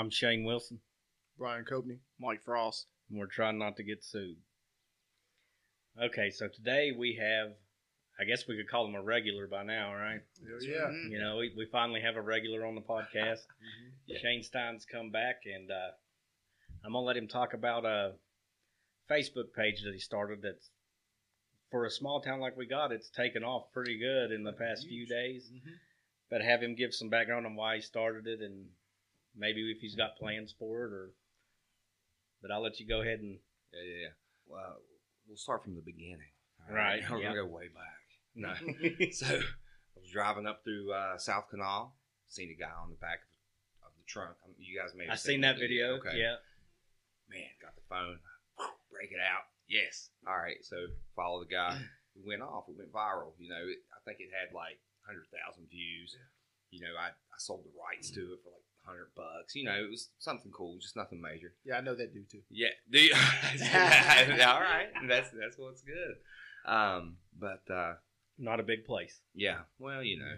I'm Shane Wilson, Brian Copeney. Mike Frost. and we're trying not to get sued. Okay, so today we have, I guess we could call him a regular by now, right? yeah. Mhm. You know, we, we finally have a regular on the podcast. Shane Stein's come back, and uh, I'm gonna let him talk about a Facebook page that he started. That's for a small town like we got, it's taken off pretty good in the past few days. Mhm. But have him give some background on why he started it, and maybe if he's got plans for it, or. But I'll let you go ahead and Yeah, yeah, yeah. Well, we'll start from the beginning. all Right, We're yeah. gonna go way back. No. so I was driving up through uh, South Kanawha, seen a guy on the back of the trunk. Um, You guys may have I seen that video. Okay. Yeah, Man, got the phone. Break it out. Yes. All right. So follow the guy. It went off. It went viral. You know, it, I think it had like hundred thousand views. You know, I, I sold the rights to it for like hundred bucks. You know, it was something cool, just nothing major. Yeah, I know that dude too. Yeah. Do you? All right. That's that's what's good. Um, but uh, not a big place. yeah. Well, you know.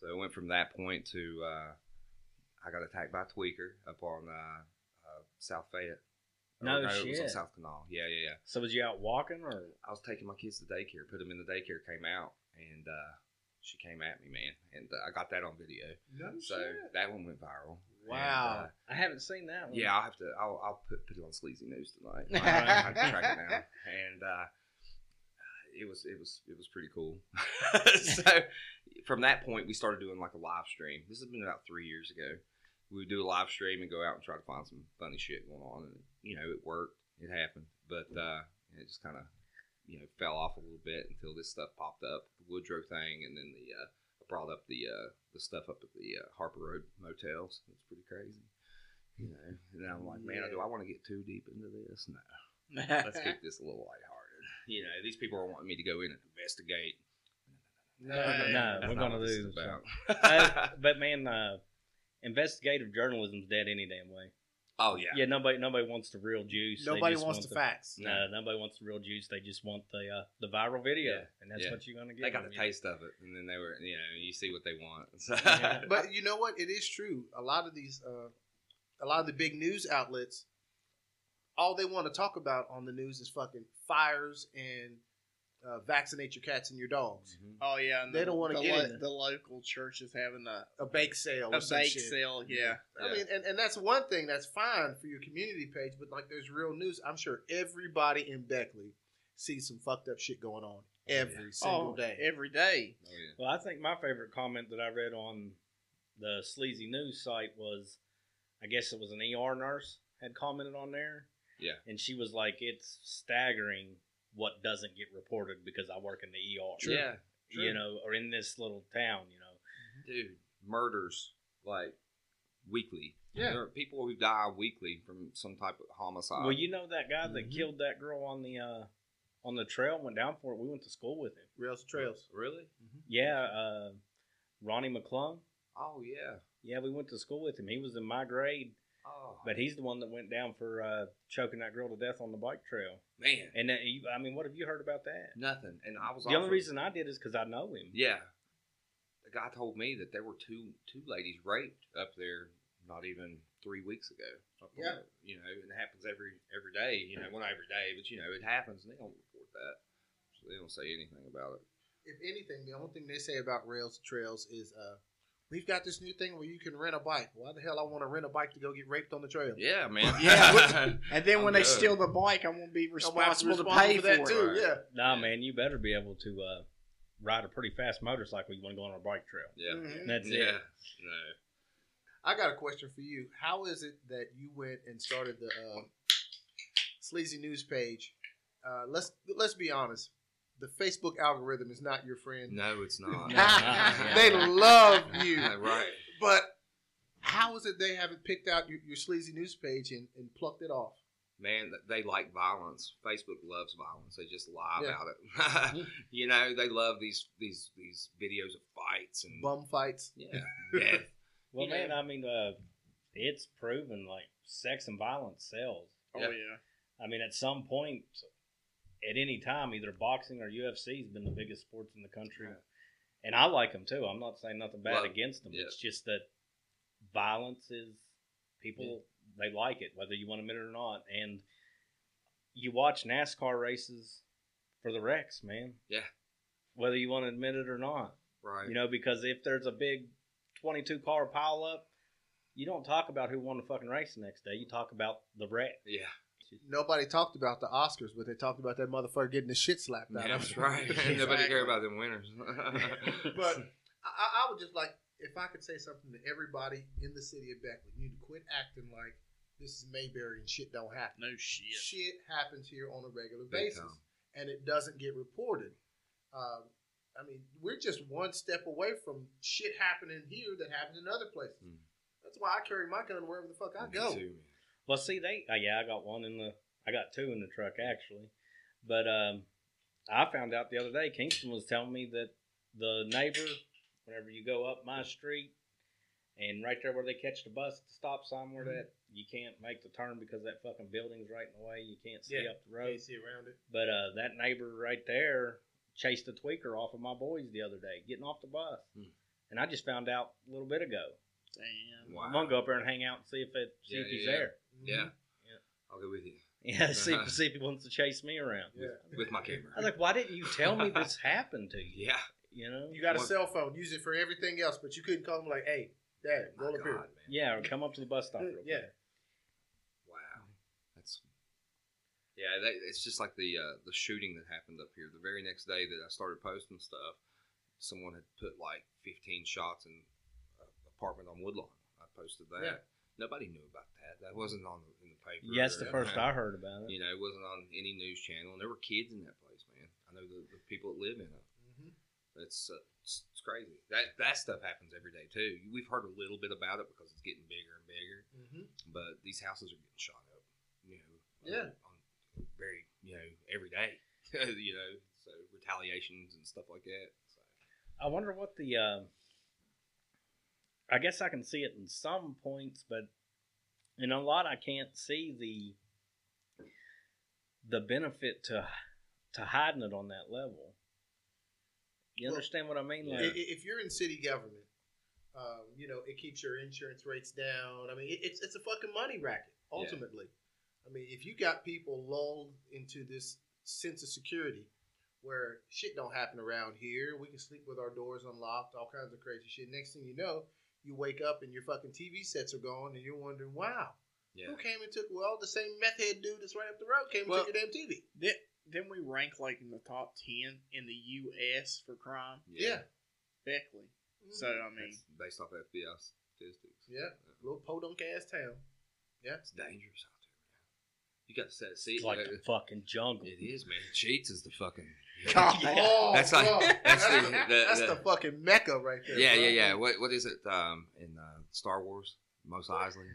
So it went from that point to uh, I got attacked by a tweaker up on uh, uh, South Fayette. No shit. It was on. South Kanawha. Yeah, yeah, yeah. So was you out walking, or I was taking my kids to daycare, put them in the daycare, came out, and uh, she came at me, man, and uh, I got that on video. No So that one went viral. Wow. And, uh, I haven't seen that one. yeah, I'll have to. I'll, I'll put put it on Sleazy News tonight. I, Alright. I have to track it down, and uh, it was it was it was pretty cool. so from that point, we started doing like a live stream. This has been about three years ago. We would do a live stream and go out and try to find some funny shit going on, and you know it worked. It happened, but uh, it just kind of you know fell off a little bit until this stuff popped up, the Woodrow thing, and then the uh, I brought up the uh, the stuff up at the uh, Harper Road motels. It's pretty crazy. You know, and I'm like, man, do I want to get too deep into this? No, let's keep this a little lighthearted. You know, these people are wanting me to go in and investigate. No, no, That's we're not gonna what this about. Uh, but man, uh, investigative journalism's dead any damn way. Oh yeah, Yeah, nobody nobody wants the real juice. Nobody wants want the facts. No, nobody wants the real juice. They just want the uh, the viral video, Yeah, and that's yeah. what you're gonna get. they got them, the you know. taste of it, and then they were, you know, you see what they want. So, Yeah. But you know what? It is true. A lot of these, uh, a lot of the big news outlets, all they want to talk about on the news is fucking fires and uh, vaccinate your cats and your dogs. Mhm. Oh yeah, and They the- don't wanna the get lo- in the local church is having a, A bake sale, a or some bake shit. sale. Yeah, I Yeah. mean, and, and that's one thing that's fine for your community page, but like there's real news. I'm sure everybody in Beckley sees some fucked up shit going on every single oh, day. every day. Oh yeah, Well, I think my favorite comment that I read on the Sleazy News site was, I guess it was an ER nurse had commented on there, yeah. and she was like, "It's staggering what doesn't get reported because I work in the ER, Yeah, you know, or in this little town, you know." dude, murders like weekly. Yeah. there are people who die weekly from some type of homicide. well, you know that guy that Mhm. killed that girl on the uh, on the trail went down for it. We went to school with him. Rails trails. really? Yeah, uh, Ronnie McClung. Oh yeah. Yeah, we went to school with him. He was in my grade, Oh but he's the one that went down for uh, choking that girl to death on the bike trail. man, And that, you- I mean, what have you heard about that? nothing. And I was The only offered- reason I did is because I know him. Yeah. The guy told me that there were two two ladies raped up there not even three weeks ago. Up Yeah. the- you know, and it happens every every day. You know, well not every day, but you know, it happens, and they don't report that, so they don't say anything about it. If anything, the only thing they say about rails trails is, uh, "We've got this new thing where you can rent a bike." Why the hell I want to rent a bike to go get raped on the trail? Yeah, man. Yeah. And then when I'm they good. steal the bike, I'm gonna be I'm gonna responsible to pay for for, that it. too. Right. Yeah. Nah, man, you better be able to uh, ride a pretty fast motorcycle. You want to go on a bike trail. yeah. Mhm. That's yeah. it. No. I got a question for you. How is it that you went and started the uh, Sleazy News page? Uh, let's let's be honest. The Facebook algorithm is not your friend. No, it's not. They love you, right. but how is it they haven't picked out your, your Sleazy News page and, and plucked it off? Man, they like violence. Facebook loves violence. They just lie Yeah. about it. you know, they love these these these videos of fights and Bum fights. yeah, death. Well, You know- man, I mean, uh, it's proven like sex and violence sells. Oh Yeah. yeah. I mean, at some point, at any time, either boxing or UFC has been the biggest sports in the country. Right. And I like them too. I'm not saying nothing bad Well, against them. yeah. It's just that violence is People they like it, whether you want to admit it or not. And you watch NASCAR races for the wrecks, man. Yeah. Whether you want to admit it or not, right. you know, because if there's a big 22 car pileup, you don't talk about who won the fucking race the next day. You talk about the wreck. yeah, Nobody talked about the Oscars, but they talked about that motherfucker getting the shit slapped out. yeah, of that's him. right. Nobody Exactly. care about them winners. But I, I- I would just like if I could say something to everybody in the city of Beckley, you need to quit acting like this is Mayberry and shit don't happen. No shit. Shit happens here on a regular Big basis, time. and it doesn't get reported. Um, I mean, we're just one step away from shit happening here that happens in other places. Hmm. That's why I carry my gun wherever the fuck I Me go. too, man. Well, see, they uh, yeah, I got one in the, I got two in the truck actually, but um, I found out the other day. Kingston was telling me that the neighbor, whenever you go up my street, and right there where they catch the bus at the stop sign, where Mhm. that you can't make the turn because that fucking building's right in the way. You can't see Yeah. up the road. Can't see around it. But uh, that neighbor right there chased a tweaker off of my boys the other day, getting off the bus, Hmm. and I just found out a little bit ago. Damn. Wow. I'm gonna go up there and hang out and see if it see Yeah, if he's yeah. there. Yeah. Yeah. I'll go with you Yeah, see, see if he wants to chase me around. Yeah. with my camera. I was like, why didn't you tell me this happened to you? yeah. You know? You got a What- cell phone, use it for everything else, but you couldn't call him like, "Hey, Dad, My roll up here." Man. Yeah, or come up to the bus stop. real Yeah. quick. Wow. That's yeah. That, it's just like the uh, the shooting that happened up here. The very next day that I started posting stuff, someone had put like 15 shots in an apartment on Woodlawn. I posted that. Yeah. Nobody knew about that. That wasn't on the, in the paper. Yeah, that's the first I heard about it. You know, it wasn't on any news channel, and there were kids in that place, man. I know the, the people that live in it. Mhm. It's, uh, it's it's crazy. That that stuff happens every day too. We've heard a little bit about it because it's getting bigger and bigger. Mhm. But these houses are getting shot up. You know. Yeah. On, on very you know every day. you know, so retaliations and stuff like that. So. I wonder what the. Uh, I guess I can see it in some points, but in a lot, I can't see the the benefit to to hiding it on that level. You Well, understand what I mean? Like, If you're in city government, um, you know it keeps your insurance rates down. I mean, it's it's a fucking money racket. Ultimately, I mean, if you got people lulled into this sense of security, where shit don't happen around here, we can sleep with our doors unlocked, all kinds of crazy shit. Next thing you know, you wake up and your fucking TV sets are gone, and you're wondering, wow, Yeah. who came and took? Well, the same meth head dude that's right up the road came and took your damn TV. Then, then we rank like in the top ten in the U.S. for crime. Yeah. Beckley. So I mean, That's based off FBI statistics. Yeah. little podunk ass town. Yeah. It's dangerous out there. Man. You got to set a seat. it's like uh, the fucking jungle. It is, man. Sheetz is the fucking. God. Oh, That's like- that's that's, the- the, the- that's the- the fucking mecca right there. Yeah, bro. yeah, yeah. What what is it? Um, in uh, Star Wars, Mos Eisley.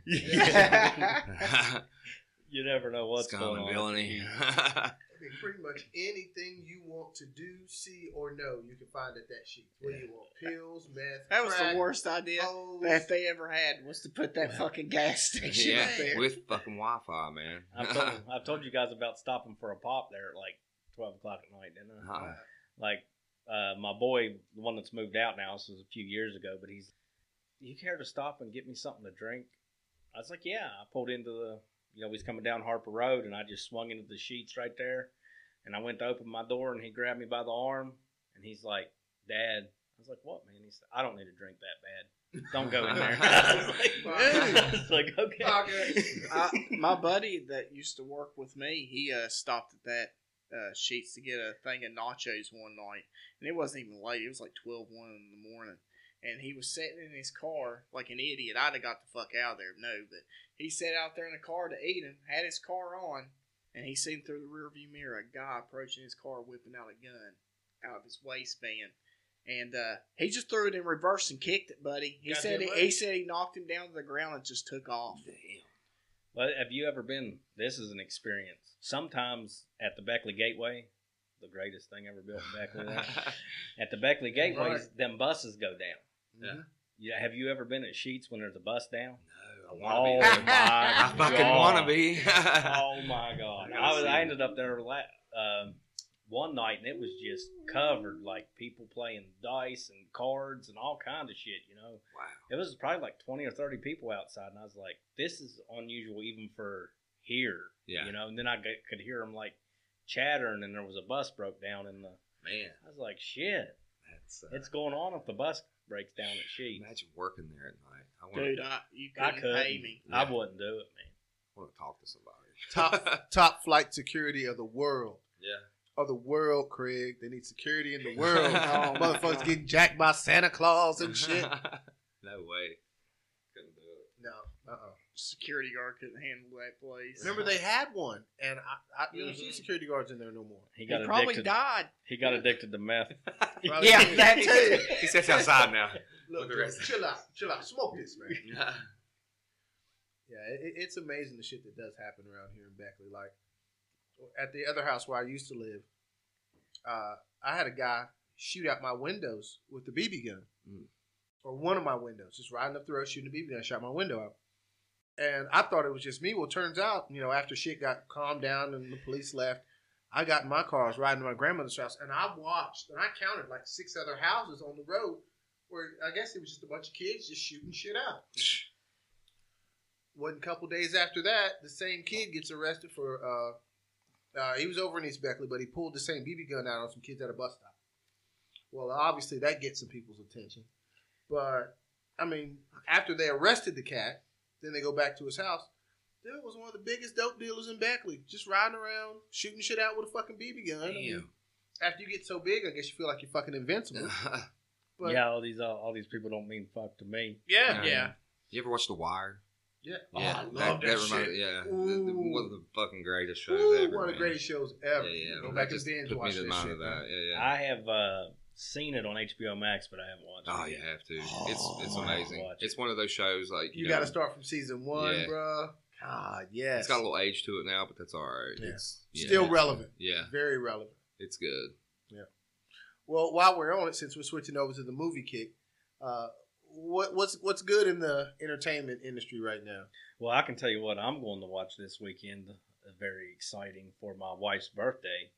you never know what's Scum going and on. villainy. I mean, pretty much anything you want to do, see, or know, you can find at that sheet. What do you want? Pills, meth, that was crack, the worst idea hoes. that they ever had was to put that fucking gas station yeah, up there. with fucking Wi-Fi, man. I've told, I've told you guys about stopping for a pop there at like twelve o'clock at night, didn't I? Uh-uh. Like uh, my boy, the one that's moved out now, this was a few years ago, but he's, you care to stop and get me something to drink? I was like, yeah. I pulled into the, you know, he's coming down Harper Road, and I just swung into the Sheetz right there, and I went to open my door, and he grabbed me by the arm, and he's like, Dad. I was like, what, man? He said, I don't need to drink that bad. Don't go in there. I was like, I was like, okay. Okay. I, my buddy that used to work with me, he uh, stopped at that uh, Sheetz to get a thing of nachos one night, and it wasn't even late. It was like 12, 1 in the morning, and he was sitting in his car like an idiot. I'd have got the fuck out of there, no, but he sat out there in the car to eat and had his car on, and he seen through the rearview mirror a guy approaching his car, whipping out a gun out of his waistband. And uh, he just threw it in reverse and kicked it, buddy. He Goddamn said he, he said he knocked him down to the ground and just took off. Damn. But have you ever been? This is an experience. Sometimes at the Beckley Gateway, the greatest thing ever built in Beckley. there, at the Beckley Gateways, Right. them buses go down. Mhm. Yeah, have you ever been at Sheetz when there's a bus down? No, I Oh want my to be. I fucking want to be. Oh my god! I was. I ended up there la- um, one night and it was just covered like people playing dice and cards and all kind of shit. You know, Wow. it was probably like twenty or thirty people outside, and I was like, this is unusual even for here. Yeah. You know, and then I g- could hear them like chattering, and there was a bus broke down in the. Man, I was like, shit, that's uh, it's going on if the bus breaks down at Sheetz. imagine working there at night. I want Dude, to I, you I couldn't could. pay me. I wouldn't do it, man. i want to talk to somebody. top top flight security of the world. yeah. Of the world, Craig. They need security in the world. Oh, Motherfuckers getting jacked by Santa Claus and shit. no way. Couldn't do it. No. Uh-uh. Security guard couldn't handle that place. Remember they had one, and I, I you don't see security guards in there no more. He he probably addicted. died. He got addicted to meth. Yeah, did. that he, too. sits, he sits outside now. Look, With the rest. chill out, chill out, smoke this, man. yeah. Yeah, it, it's amazing the shit that does happen around here in Beckley. Like at the other house where I used to live, uh, I had a guy shoot out my windows with the BB gun, Mm. or one of my windows, just riding up the road shooting a BB gun, shot my window out. And I thought it was just me. Well, turns out, you know, after shit got calmed down and the police left, I got in my car, I was riding to my grandmother's house, and I watched and I counted like six other houses on the road where I guess it was just a bunch of kids just shooting shit out. One couple days after that, the same kid gets arrested for. Uh, uh, he was over in East Beckley, but he pulled the same BB gun out on some kids at a bus stop. Well, obviously that gets some people's attention, but I mean, after they arrested the cat, then they go back to his house. Dude was one of the biggest dope dealers in Beckley, just riding around shooting shit out with a fucking BB gun. I mean, Damn. after you get so big, I guess you feel like you're fucking invincible. But yeah, all these all, all these people don't mean fuck to me. yeah, Yeah. You ever watch The Wire? Yeah. Yeah, oh, I love that, shit. yeah, the- the- Ooh. one of the fucking greatest shows Ooh, ever. one of the man. greatest shows ever. Yeah, yeah. Go that back and just binge watch this shit. of man. that. Yeah, yeah. I have uh, seen it on HBO Max, but I haven't watched Oh, it. you have to. It's it's Oh, amazing. watch It's one of those shows like You, you, got know, to start from season one, Yeah. bruh. God, yes. It's got a little age to it now, but that's all right. Yeah. It's yeah, Still relevant. Yeah, Very relevant. it's good. Yeah. Well, while we're on it, since we're switching over to the movie kick, uh, what, what's what's good in the entertainment industry right now? Well, I can tell you what I'm going to watch this weekend. uh, Very exciting for my wife's birthday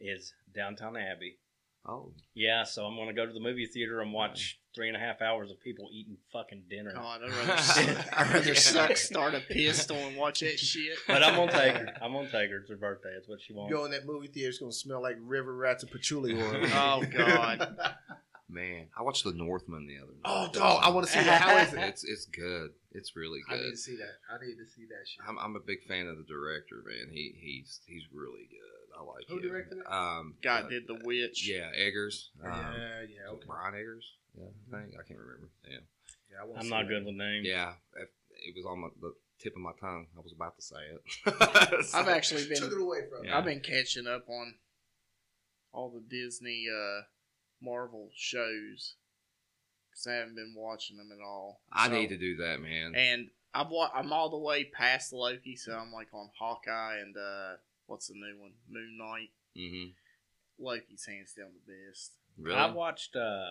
is Downton Abbey. Oh, Yeah, so I'm going to go to the movie theater and watch three and a half hours of people eating fucking dinner. God, I'd rather, I'd rather suck, start a pistol and watch that shit. But I'm gonna take her. I'm gonna take her. It's her birthday. It's what she wants. go in that movie theater, it's gonna smell like river rats and patchouli oil. Oh, God. man, I watched The Northman the other night. oh, dog, I want to see that. How is it? It's it's good. It's really good. I need to see that. I need to see that shit. I'm, I'm a big fan of the director, man. He he's he's really good. I like Who him. directed it? Um, Guy uh, did The Witch. Yeah, Eggers. Um, yeah, yeah, okay. Brian Eggers. Yeah, I think I can't remember. Yeah, Yeah, I wanna I'm not that. good with names. yeah. It, it was on my, the tip of my tongue. I was about to say it. I've actually been Took it away from. Yeah. I've been catching up on all the Disney uh, Marvel shows because I haven't been watching them at all. I So- need to do that, man. And I've wa- I'm all the way past Loki, so I'm like on Hawkeye and uh, what's the new one? Moon Knight. hmm Loki's hands down the best. Really? I watched. uh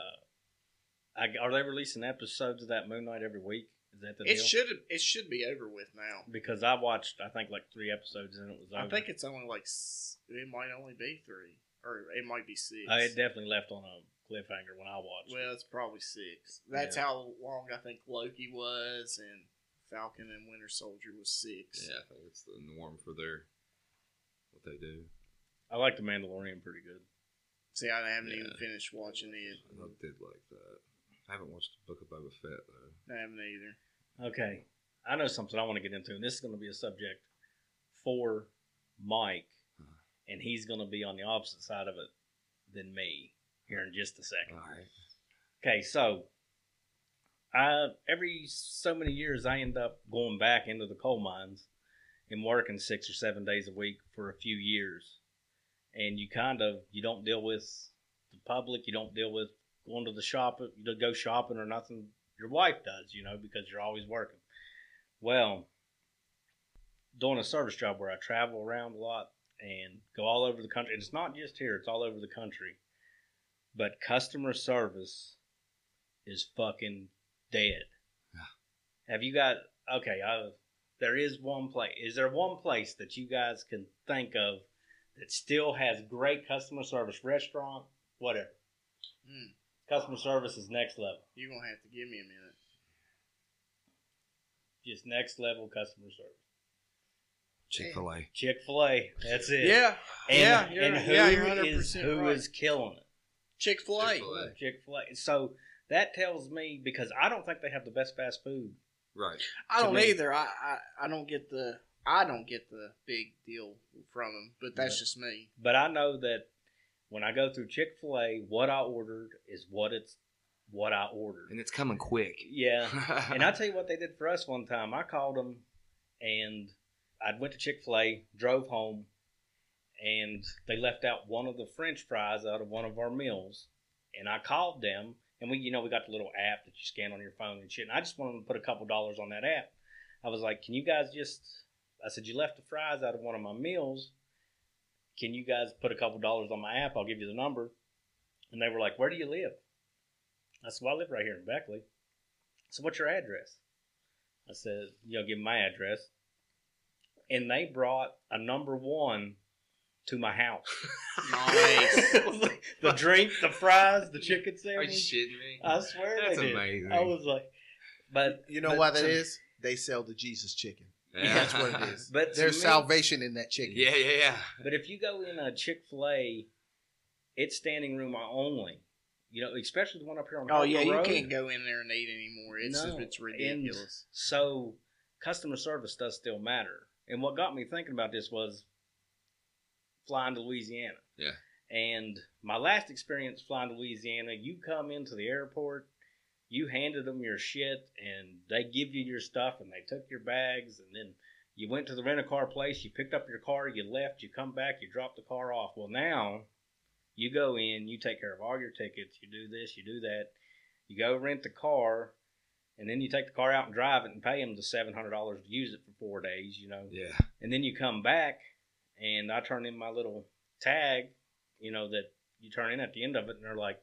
I, Are they releasing episodes of that Moon Knight every week? Is that the It deal? should it should be over with now. Because I watched, I think like three episodes and it was over. I think it's only like it might only be three or it might be six. Uh, it definitely left on a cliffhanger when I watched. Well, it's probably six. That's Yeah. how long I think Loki was, and Falcon and Winter Soldier was six. Yeah, I think it's the norm for their what they do. I like the Mandalorian pretty good. See, I haven't Yeah. even finished watching it. I did like that. I haven't watched the Book of Boba Fett though. I haven't either. Okay, I know something I want to get into, and this is going to be a subject for Mike. And he's going to be on the opposite side of it than me here in just a second. All right. Okay, so I every so many years I end up going back into the coal mines and working six or seven days a week for a few years, and you kind of you don't deal with the public, you don't deal with going to the shop, you don't go shopping or nothing. Your wife does, you know, because you're always working. Well, doing a service job where I travel around a lot and go all over the country. And it's not just here; it's all over the country. But customer service is fucking dead. Have you got okay? I, there is one place. Is there one place that you guys can think of that still has great customer service, restaurant, whatever. Mm. Customer service is next level, You're gonna have to give me a minute. just next level customer service. Chick Fil A. Chick Fil A, that's it. Yeah, and, yeah, you're, and who yeah, you're 100% who right. is killing it? Chick Fil A. Chick-fil-A. Chick Fil A. So that tells me because I don't think they have the best fast food. Right. I don't me. either. I, I I don't get the I don't get the big deal from them, but that's Yeah. just me. But I know that when I go through Chick Fil A, what I ordered is what it's what I ordered. And it's coming quick. Yeah, and I tell you what they did for us one time. I called them, and I went to Chick Fil A, drove home, and they left out one of the French fries out of one of our meals. And I called them, and we, you know, we got the little app that you scan on your phone and shit. And I just wanted to put a couple dollars on that app. I was like, "Can you guys just?" I said, "You left the fries out of one of my meals. Can you guys put a couple dollars on my app? I'll give you the number." And they were like, "Where do you live?" I said, "Well, I live right here in Beckley." So what's your address? I said, you know, give 'em my address. And they brought a number one to my house. Nice. the drink, the fries, the chicken sandwich. Are you sandwich. shitting me? I swear That's they did. amazing. I was like, but You know but why that to- is? They sell the Jesus chicken. Yeah. That's what it is. But There's me- salvation in that chicken. Yeah, yeah, yeah. But if you go in a Chick Fil A, it's standing room only. You know, especially the one up here on. Oh Harper yeah, you Road. can't go in there and eat anymore. It's No, it's and ridiculous. So customer service does still matter. And what got me thinking about this was flying to Louisiana. Yeah. And my last experience flying to Louisiana, you come into the airport, you handed them your shit, and they give you your stuff, and they took your bags, and then you went to the rent a car place, you picked up your car, you left, you come back, you dropped the car off. Well, now you go in, you take care of all your tickets, you do this, you do that, you go rent the car, and then you take the car out and drive it and pay them the seven hundred dollars to use it for four days, you know. Yeah. And then you come back, and I turn in my little tag, you know, that you turn in at the end of it, and they're like,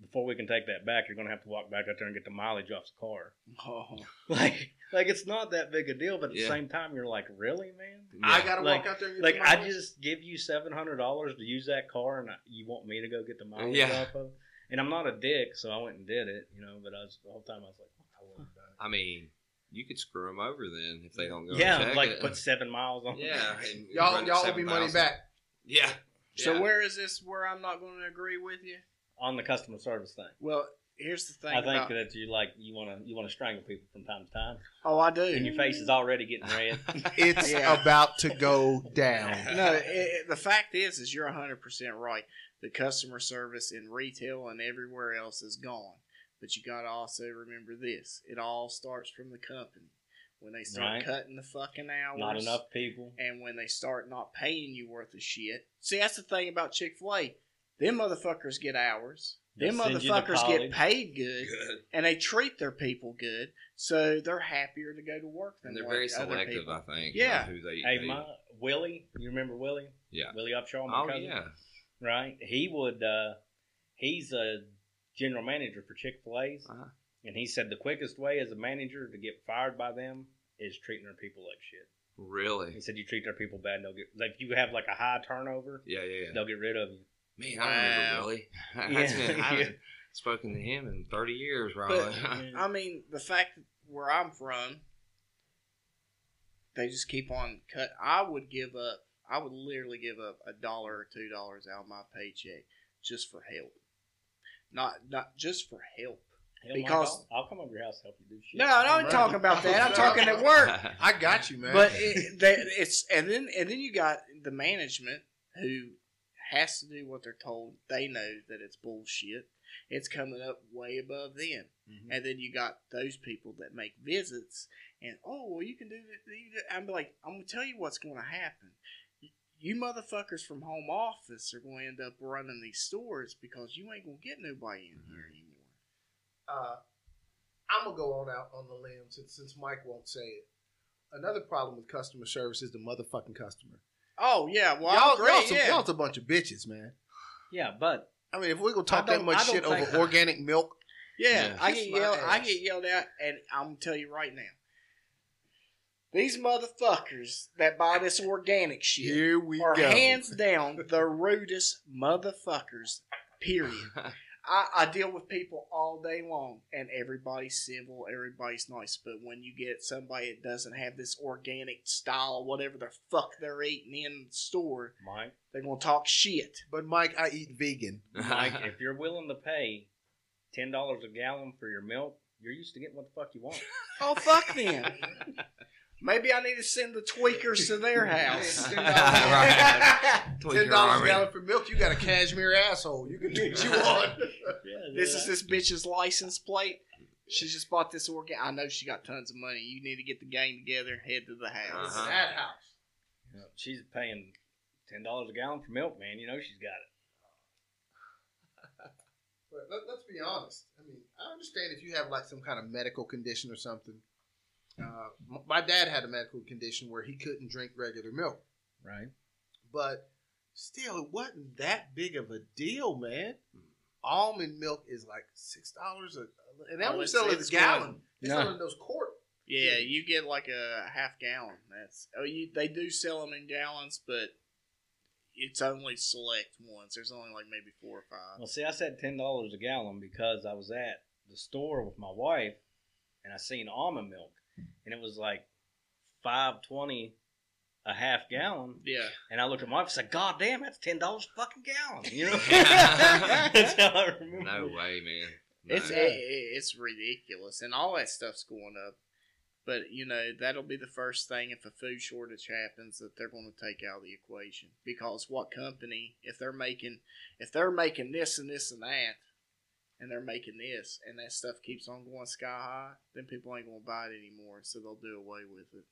before we can take that back, you're gonna have to walk back out there and get the mileage off the car. Oh, Like, like it's not that big a deal, but at Yeah. the same time, you're like, really, man? I gotta Like- walk out there and get Like, the I just give you seven hundred dollars to use that car, and I, you want me to go get the mileage Yeah. off of? it? And I'm not a dick, so I went and did it, you know. But I was the whole time I was like, I wouldn't have done it. I mean, you could screw them over then if they don't go. and yeah, check like it. put seven miles on. Yeah. and Y'all, y'all owe me money back. Yeah. so Yeah. where is this? Where I'm not going to agree with you? on the customer service thing. Well, here's the thing. I think about, that you like you want to you want to strangle people from time to time, oh, I do. and your face is already getting red. It's Yeah. about to go down. no, it, it- the fact is, is you're 100 percent right. The customer service in retail and everywhere else is gone. But you got to also remember this: it all starts from the company. When they start Right. cutting the fucking hours, Not enough people. and when they start not paying you worth of shit. See, that's the thing about Chick Fil A. Them motherfuckers get hours. They Them send you to motherfuckers get paid good, Good. and they treat their people good, so they're happier to go to work than And they're like very other selective, people. I think. Yeah. Who they, Hey, they- my Willie, you remember Willie? Yeah. Willie Upshaw, my Oh cousin. yeah. Right. He would. uh He's a general manager for Chick Fil A's, Uh-huh. and he said the quickest way as a manager to get fired by them is treating their people like shit. Really? He said you treat their people bad, they'll get like if you have like a high turnover, Yeah, yeah, yeah. they'll get rid of you. Man, I remember Wow. Willie. I, Yeah. haven't, I haven't spoken to him in 30 years, probably. But I mean, the fact that where I'm from, they just keep on cut. I would give up. I would literally give up a dollar or two dollars out of my paycheck just for help. Not not just for help. Hell, Mike, Because- I'll, I'll come over your house to help you do shit. No, I don't Right. talking about that. I'm talking at work. I got you, man. But it, they, it's and then and then you got the management who has to do what they're told. They know that it's bullshit. It's coming up way above them. Mhm. And then you got those people that make visits and oh well you can do that. do-" I'm like I'm gonna tell you what's going to happen. You- You motherfuckers from home office are going to end up running these stores because you ain't gonna get nobody in here anymore. uh, I'm gonna go on out on the limb since since Mike won't say it. Another problem with customer service is the motherfucking customer. Oh yeah, well I y'all, agree. y'all, some, yeah. y'all's a bunch of bitches, man. Yeah, but I mean, if we're gonna talk that much shit over think- organic milk, Yeah, Yeah. I get yelled. I get yelled at, and I'm gonna tell you right now. These motherfuckers that buy this organic shit Here we are go. hands down the rudest motherfuckers. Period. I, I deal with people all day long, and everybody's civil, everybody's nice. But when you get somebody that doesn't have this organic style, whatever the fuck they're eating in the store, Mike, they're gonna talk shit. But Mike, I eat vegan. Mike, if you're willing to pay ten dollars a gallon for your milk, you're used to getting what the fuck you want. Oh fuck them. Maybe I need to send the tweakers to their house. Ten dollars a gallon for milk. You got a cashmere asshole. You can do what you want. This is this bitch's license plate. She just bought this organ. I know she got tons of money. You need to get the gang together, head to the house. Uh-huh. That house. You know, she's paying ten dollars a gallon for milk, man. You know she's got it. But let, let's be honest. I mean, I understand if you have like some kind of medical condition or something. Uh, my dad had a medical condition where he couldn't drink regular milk, Right. but still, it wasn't that big of a deal, man. Almond milk is like six dollars a, and they Oh, only it's- sell it it's a gallon. They No. sell it in those quart. Yeah, you get like a half gallon. That's oh, you they do sell them in gallons, but it's only select ones. There's only like maybe four or five. Well, see, I said ten dollars a gallon because I was at the store with my wife, and I seen almond milk, and it was like five twenty a half gallon. Yeah, And I looked at my wife and said, "God damn, that's ten dollars a fucking gallon." You know, that's how I remember. No way, man. No. it's it, it- it's ridiculous, and all that stuff's going up. But you know that'll be the first thing if a food shortage happens that they're going to take out of the equation because what company if they're making if they're making this and this and that and they're making this and that stuff keeps on going sky high then people ain't going to buy it anymore so they'll do away with it.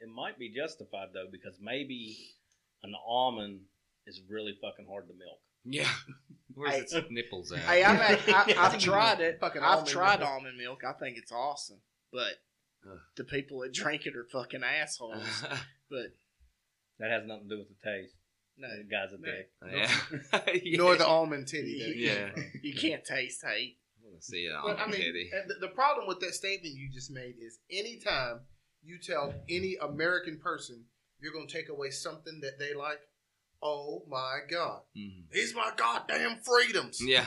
It might be justified though because maybe an almond is really fucking hard to milk. yeah. Where's Hey. its nipples at? Hey, I've, had, I, I've tried it. Fucking I've almond tried milk. almond milk. I think it's awesome, but Ugh. the people that drink it are fucking assholes. but That has nothing to do with the taste. No, The guy's a No. dick. yeah. yeah. Nor the almond titty. that- Yeah. you can't taste hate. I want to see it But I mean, titty. and the, the problem with that statement you just made is anytime you tell any American person you're going to take away something that they like, oh my God, Mhm. these my goddamn freedoms. Yeah.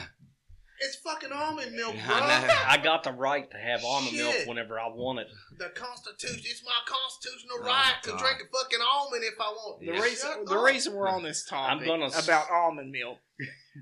It's fucking almond milk, bro. I know. I got the right to have almond milk whenever I want it. The Constitution, it's my constitutional Oh, right to drink a fucking almond if I want. The Yeah. reason Shut the up. reason we're on this I'm topic gonna s- about almond milk,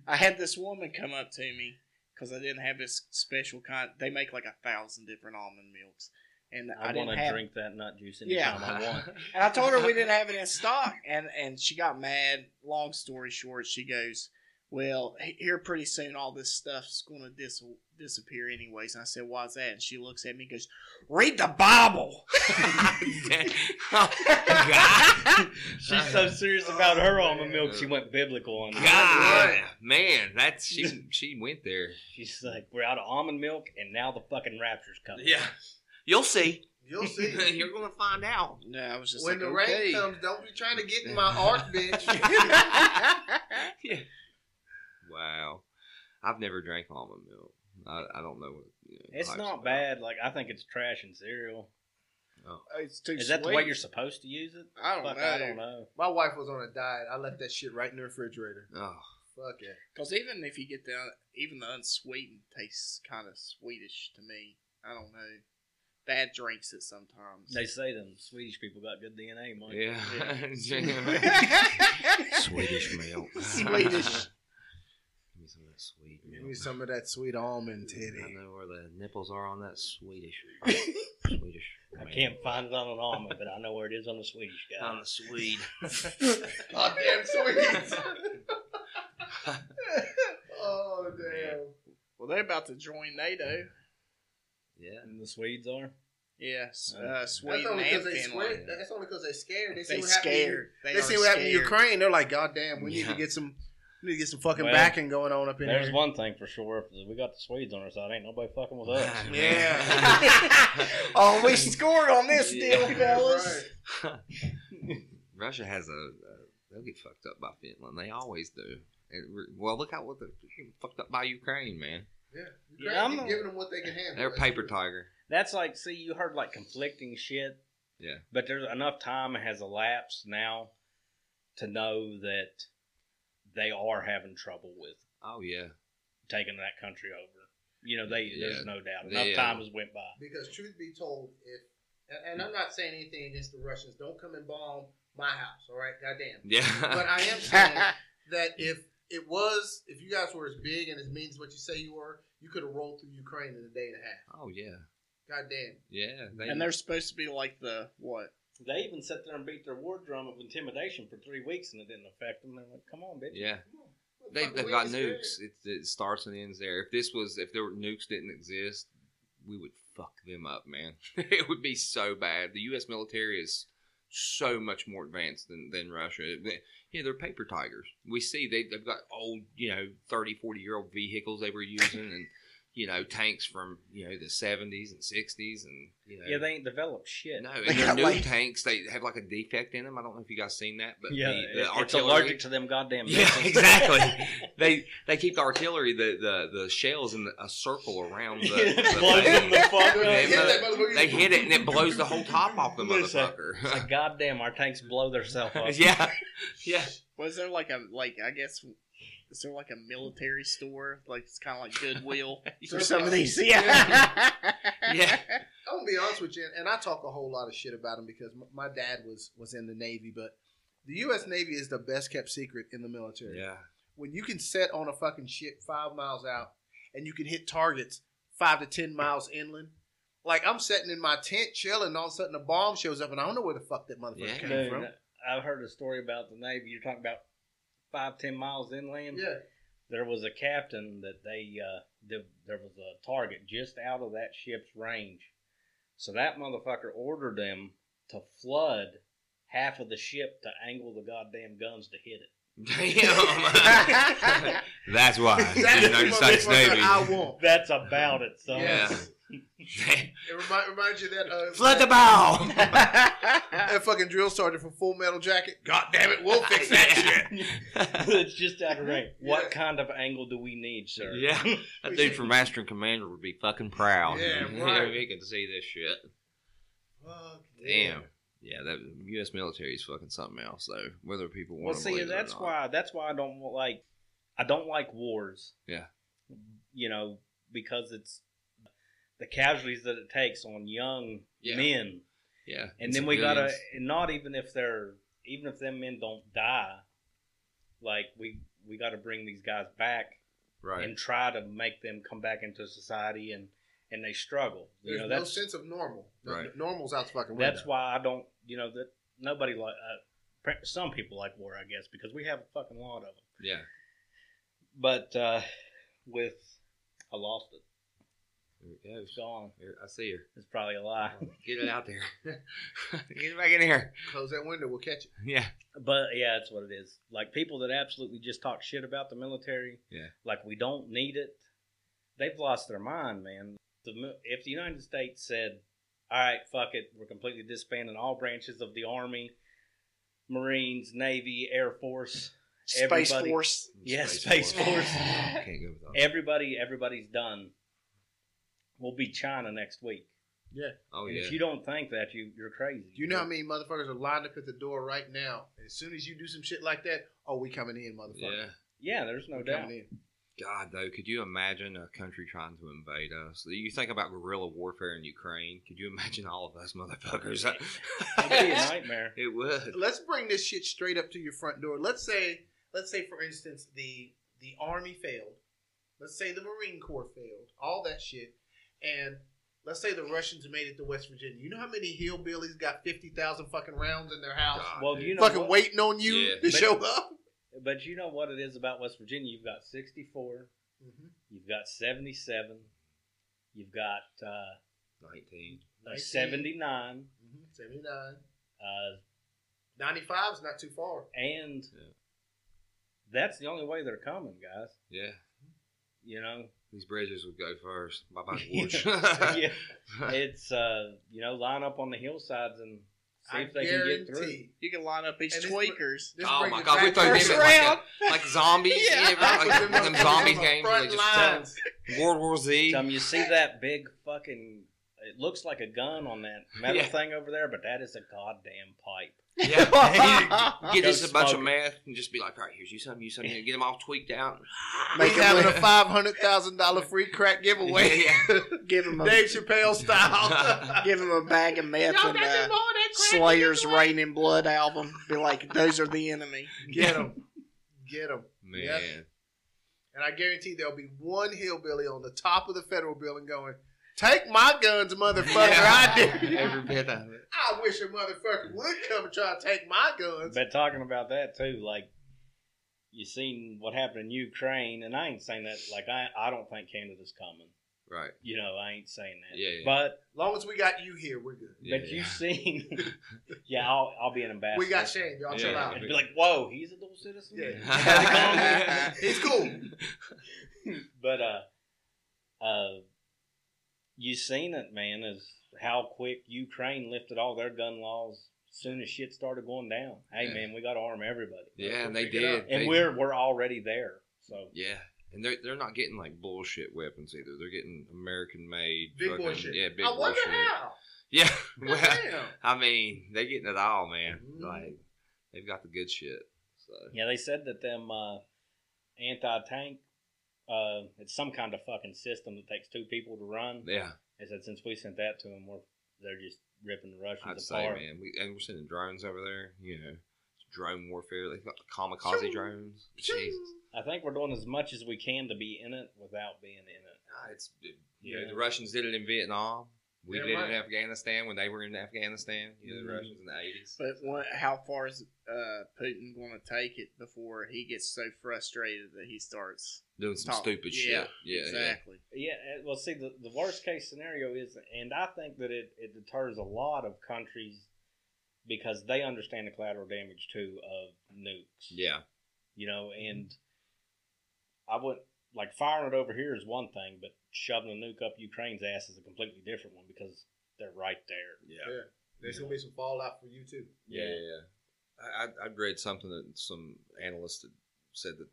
I had this woman come up to me because I didn't have this special kind. They make like a thousand different almond milks, and I, I, want to have. drink that nut juice Yeah. anytime I want. And I told her we didn't have it in stock, and and she got mad. Long story short, she goes, "Well, here pretty soon, all this stuff's going to dis- disappear anyways." And I said, "Why's that?" And she looks at me and goes, "Read the Bible." God. She's so serious about her oh, almond milk, she went biblical on it. God, man, that's she. She went there. She's like, we're out of almond milk, and now the fucking rapture's coming. Yeah, you'll see. You'll see. You're gonna find out. No, I was just when like, the okay. rain comes, don't be trying to get in my ark, bitch. Yeah. Wow, I've never drank almond milk. I, I don't know what. You know, It's not of- bad. Like I think it's trash and cereal. Oh. it's too Is that the way you're supposed to use it? I don't Fuck, know. I don't know. my wife was on a diet. I left that shit right in the refrigerator. Oh, Fuck it. Because even if you get the even the unsweetened tastes kind of sweetish to me. I don't know. Dad drinks it sometimes. They say them Swedish people got good DNA, Mike. yeah. Swedish milk. Swedish. Give me some of that sweet Give me some of that sweet almond titty. I know where the nipples are on that Swedish. Swedish. I man. can't find it on an almond, but I know where it is on the Swedish guy. On the Swede. Oh, damn sweet. oh, damn. Well, they're about to join NATO. yeah. and the Swedes are. Yes, Uh, uh, That's Sweden only and because they Finland. scared. That's only because they scared. They see They what happened. scared. They, They, are see what happened in. Ukraine. They're like, God damn, we need to get some. We need to get some fucking Well, backing going on up in There's here. one thing for sure: if we got the Swedes on our side, ain't nobody fucking with us. Yeah. oh, we scored on this Yeah. deal, fellas. Russia has a. Uh, they'll get fucked up by Finland. They always do. It well, look how what they're fucked up by Ukraine, man. Yeah, Yeah, I'm Ukraine, not- giving them what they can handle. They're paper tiger. That's like, see, you heard like conflicting shit Yeah. But there's enough time has elapsed now to know that they are having trouble with Oh yeah. taking that country over. You know, they Yeah. there's no doubt. Enough uh, time has went by. Because truth be told, if and, and I'm not saying anything against the Russians, don't come and bomb my house, all right? Goddamn. Yeah. But I am saying that if it was, if you guys were as big and as mean as what you say you were, you could have rolled through Ukraine in a day and a half. oh yeah. Goddamn. Yeah. They, and they're supposed to be like the what? They even sat there and beat their war drum of intimidation for three weeks, and it didn't affect them. They're like, "Come on, bitch." yeah. On. they, they've got nukes. It, it starts and ends there. If this was, if there were nukes didn't exist, we would fuck them up, man. it would be so bad. The U.S. military is so much more advanced than, than Russia. Yeah, they're paper tigers. We see they, they've got old, you know, 30, 40 year old vehicles they were using and, you know, tanks from, you know, the 70s and 60s and, you know. Yeah, they ain't developed shit. no, They and their got new like- tanks, they have like a defect in them. I don't know if you guys seen that, but yeah, the, the it's artillery, allergic to them goddamn. Yeah, missiles. exactly. they they keep the artillery, the the, the shells in a circle around the, the Blows thing. them the fuck up. They, Hit they hit it and it blows the whole top off the Listen, motherfucker. It's like, goddamn, our tanks blow themselves up. yeah, yeah. Was there like a like I guess is there like a military store like it's kind of like Goodwill for some of these? Yeah, Yeah. I'm gonna be honest with you, and I talk a whole lot of shit about him because my dad was was in the Navy, but the U.S. Navy is the best kept secret in the military. Yeah. When you can set on a fucking ship five miles out, and you can hit targets five to ten miles inland. Like I'm sitting in my tent chilling, and all of a sudden a bomb shows up, and I don't know where the fuck that motherfucker Yeah. came Dude, from. I've heard a story about the Navy. You're talking about five, ten miles inland. Yeah, There was a captain that they uh, did, there was a target just out of that ship's range, so that motherfucker ordered them to flood half of the ship to angle the goddamn guns to hit it. Damn. That's why that's the the United States Navy. I want. That's about it, son. Yeah. It remind, reminds you that uh, Flood the bow. that fucking drill sergeant from Full Metal Jacket. God damn it, we'll fix that shit. it's just out of range. What Yeah. kind of angle do we need, sir? Yeah, that dude from Master and Commander would be fucking proud. Yeah, You know, right. he can see this shit. Fuck Damn. Yeah, that U.S. military is fucking something else, though. Whether people Well, want to see, believe that's it or not. why that's why I don't like I don't like wars. Yeah. You know, because it's the casualties that it takes on young Yeah. men, Yeah, and then we gotta, and not even if they're, even if them men don't die, like we we got to bring these guys back right. and try to make them come back into society, and and they struggle. You There's know, no sense of normal. No- Right. Normal's out the fucking window. that's why I don't. You know that nobody like. Uh, some people like war, I guess, because we have a fucking lot of them. yeah, But uh, with I lost it. There it It's goes. gone. Here, I see her. It's probably a lie. Get it out there. Get it back in here. Close that window, we'll catch it. Yeah, But yeah, that's what it is. Like people that absolutely just talk shit about the military. Yeah. Like we don't need it. They've lost their mind, man. The, if the United States said, "All right, fuck it, we're completely disbanding all branches of the Army, Marines, Navy, Air Force, Space Everybody- Force. Yeah, Space Force. Can't go with everybody, everybody's done." We'll be China next week. Yeah. Oh And yeah. If you don't think that, you you're crazy. Do you know how many motherfuckers are lined up at the door right now? As soon as you do some shit like that, oh, we coming in, motherfucker. yeah. Yeah, there's no We doubt. coming in. God, though, could you imagine a country trying to invade us? You think about guerrilla warfare in Ukraine. Could you imagine all of us motherfuckers? It'd be a nightmare. it would. Let's bring this shit straight up to your front door. Let's say, let's say for instance, the the army failed. Let's say the Marine Corps failed. All that shit, and let's say the Russians made it to West Virginia. You know how many hillbillies got fifty thousand fucking rounds in their house, God, Well, dude. you know fucking what? waiting on you Yeah. to But- show up? But you know what it is about West Virginia? You've got 64, Mm-hmm. you've got 77, you've got uh, 19. uh, 79, Mm-hmm. Seventy nine. uh, 95 is not too far. and Yeah. that's the only way they're coming, guys. Yeah. You know, These bridges would go first. Bye bye, Yeah. George. yeah, it's uh, you know, line up on the hillsides and see I if they can get through. You can line up these And this- tweakers. This Oh my God, we back throw them First in like a- like zombies. Yeah. Yeah, right? like, Them them, them zombies on games. front Where they just lines. World War Z. Tom, you see that big fucking It looks like a gun on that metal Yeah. thing over there, but that is a goddamn pipe. Yeah, get Go just a bunch of smoke meth and just be like, all right, here's you some, you some, get them all tweaked out. Make Make 'em having a five hundred thousand dollar free crack giveaway. Give him a Dave Chappelle style. give him a bag of meth Y'all and got uh, some more of that crack Slayer's giveaway? Reign in Blood album. Be like, those are the enemy. Get them, get them. Man, Yep. And I guarantee there'll be one hillbilly on the top of the federal building going, "Take my guns, motherfucker! I did." every bit of it. I wish a motherfucker would come and try to take my guns. But talking about that too, like you seen what happened in Ukraine, and I ain't saying that like I I don't think Canada's coming. Right. You know, I ain't saying that. Yeah, yeah. But long as we got you here, we're good. Yeah, but yeah. you seen, yeah, I'll I'll be an ambassador. We got Shane. Y'all chill Yeah. out. And be like, whoa, he's a dual citizen. Yeah. He's cool. but uh, uh, you seen it, man. Is how quick Ukraine lifted all their gun laws as soon as shit started going down. Hey, Yeah. man, we got to arm everybody. Yeah, and they did. and They- we're we're already there. So Yeah, and they're they're not getting like bullshit weapons either. They're getting American made. Big boy shit. Yeah, big I wonder shit. how. Yeah, well, Damn. I mean, they're getting it all, man. Mhm. Like they've got the good shit. So yeah, they said that them uh, anti tank. Uh, it's some kind of fucking system that takes two people to run. yeah, They said since we sent that to them, we're they're just ripping the Russians I'd say, man, we and we're sending drones over there. You know, drone warfare. They've got kamikaze Shoo. drones. Jesus, I think we're doing as much as we can to be in it without being in it. Ah, it's you know the Russians did it in Vietnam. We Yeah, did it right. in Afghanistan when they were in Afghanistan. You know, the Mhm. Russians in the eighties. But what, how far is uh, Putin going to take it before he gets so frustrated that he starts Doing some talk- stupid yeah, shit. Yeah, yeah. exactly. Yeah, uh, well, see, the, the worst case scenario is, and I think that it, it deters a lot of countries because they understand the collateral damage too of nukes. Yeah. You know, and I would like firing it over here is one thing, but shoving a nuke up Ukraine's ass is a completely different one because they're right there. Yeah. There's gonna be some fallout for you too. Yeah, yeah. yeah. I, I'd- I'd read something that some analyst had said that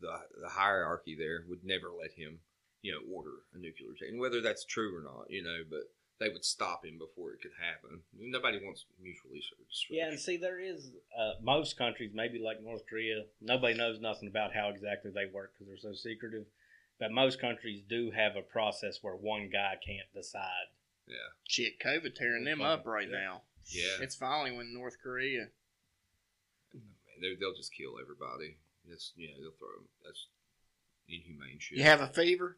the the hierarchy there would never let him, you know, order a nuclear attack, and whether that's true or not, you know, but they would stop him before it could happen. Nobody wants mutual destruction. Yeah, and see, there is uh, most countries, maybe like North Korea, nobody knows nothing about how exactly they work because they're so secretive. But most countries do have a process where one guy can't decide. yeah, Shit, COVID tearing them up right yeah. now. yeah. It's finally when North Korea. They, they'll just kill everybody. It's you know they'll throw them. That's inhumane shit. You have a fever?